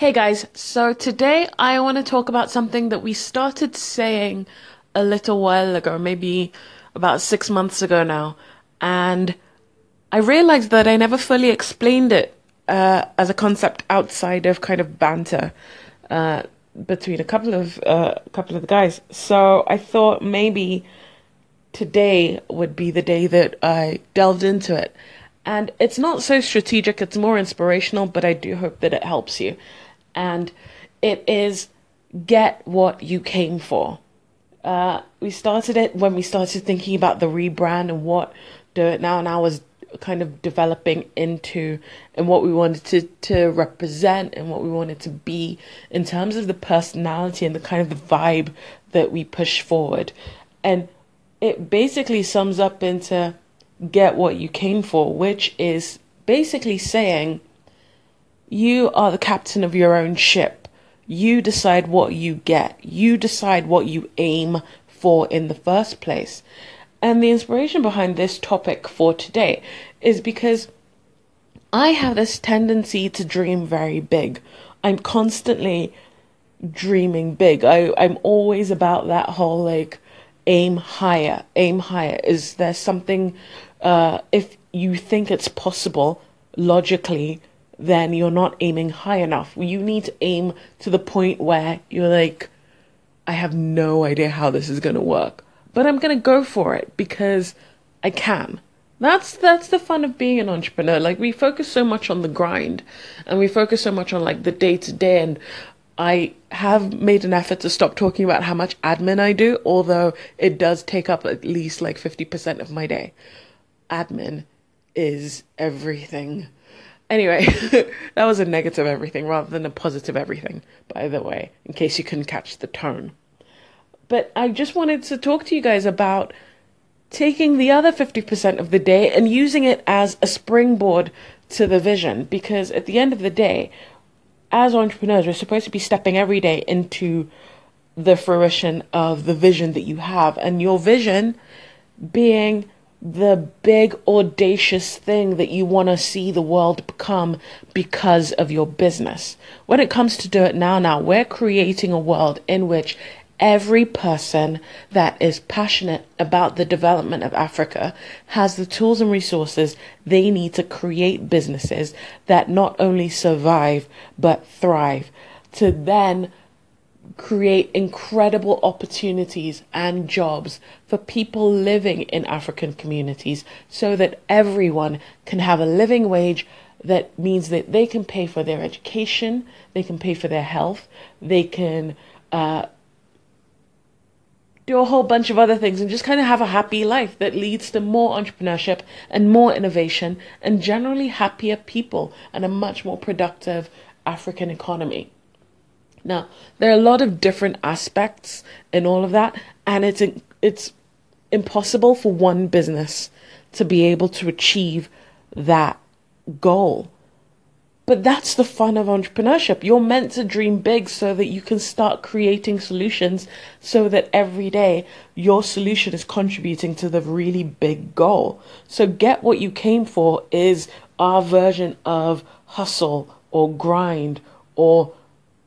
Hey guys, so today I want to talk about something that we started saying a little while ago, maybe about six months ago now, and I realized that I never fully explained it uh, as a concept outside of kind of banter uh, between a couple of uh, couple of the guys. So I thought maybe today would be the day that I delved into it. And it's not so strategic, it's more inspirational, but I do hope that it helps you and it is get what you came for. Uh, we started it when we started thinking about the rebrand and what Do It Now Now was kind of developing into and what we wanted to, to represent and what we wanted to be in terms of the personality and the kind of the vibe that we push forward. And it basically sums up into get what you came for, which is basically saying you are the captain of your own ship. You decide what you get. You decide what you aim for in the first place. And the inspiration behind this topic for today is because I have this tendency to dream very big. I'm constantly dreaming big. I, I'm always about that whole like aim higher, aim higher. Is there something, uh, if you think it's possible logically, then you're not aiming high enough. You need to aim to the point where you're like, I have no idea how this is going to work, but I'm going to go for it because I can. That's that's the fun of being an entrepreneur. Like we focus so much on the grind and we focus so much on like the day to day and I have made an effort to stop talking about how much admin I do, although it does take up at least like 50% of my day. Admin is everything. Anyway, that was a negative everything rather than a positive everything, by the way, in case you couldn't catch the tone. But I just wanted to talk to you guys about taking the other 50% of the day and using it as a springboard to the vision. Because at the end of the day, as entrepreneurs, we're supposed to be stepping every day into the fruition of the vision that you have. And your vision being the big audacious thing that you want to see the world become because of your business. When it comes to Do It Now Now, we're creating a world in which every person that is passionate about the development of Africa has the tools and resources they need to create businesses that not only survive but thrive to then create incredible opportunities and jobs for people living in African communities so that everyone can have a living wage that means that they can pay for their education, they can pay for their health, they can uh, do a whole bunch of other things and just kind of have a happy life that leads to more entrepreneurship and more innovation and generally happier people and a much more productive African economy. Now, there are a lot of different aspects in all of that, and it's it's impossible for one business to be able to achieve that goal. But that's the fun of entrepreneurship. You're meant to dream big so that you can start creating solutions so that every day your solution is contributing to the really big goal. So, get what you came for is our version of hustle or grind or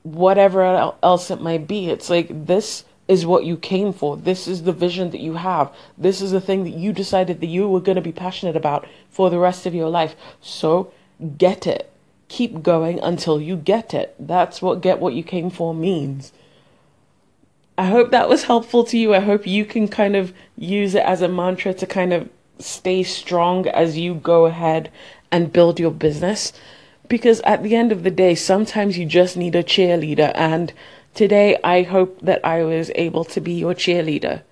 whatever else it might be. It's like this is what you came for. This is the vision that you have. This is the thing that you decided that you were going to be passionate about for the rest of your life. So get it. Keep going until you get it. That's what get what you came for means. I hope that was helpful to you. I hope you can kind of use it as a mantra to kind of stay strong as you go ahead and build your business because at the end of the day, sometimes you just need a cheerleader. And today, I hope that I was able to be your cheerleader.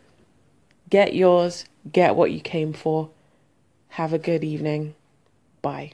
Get yours, get what you came for. Have a good evening. Bye.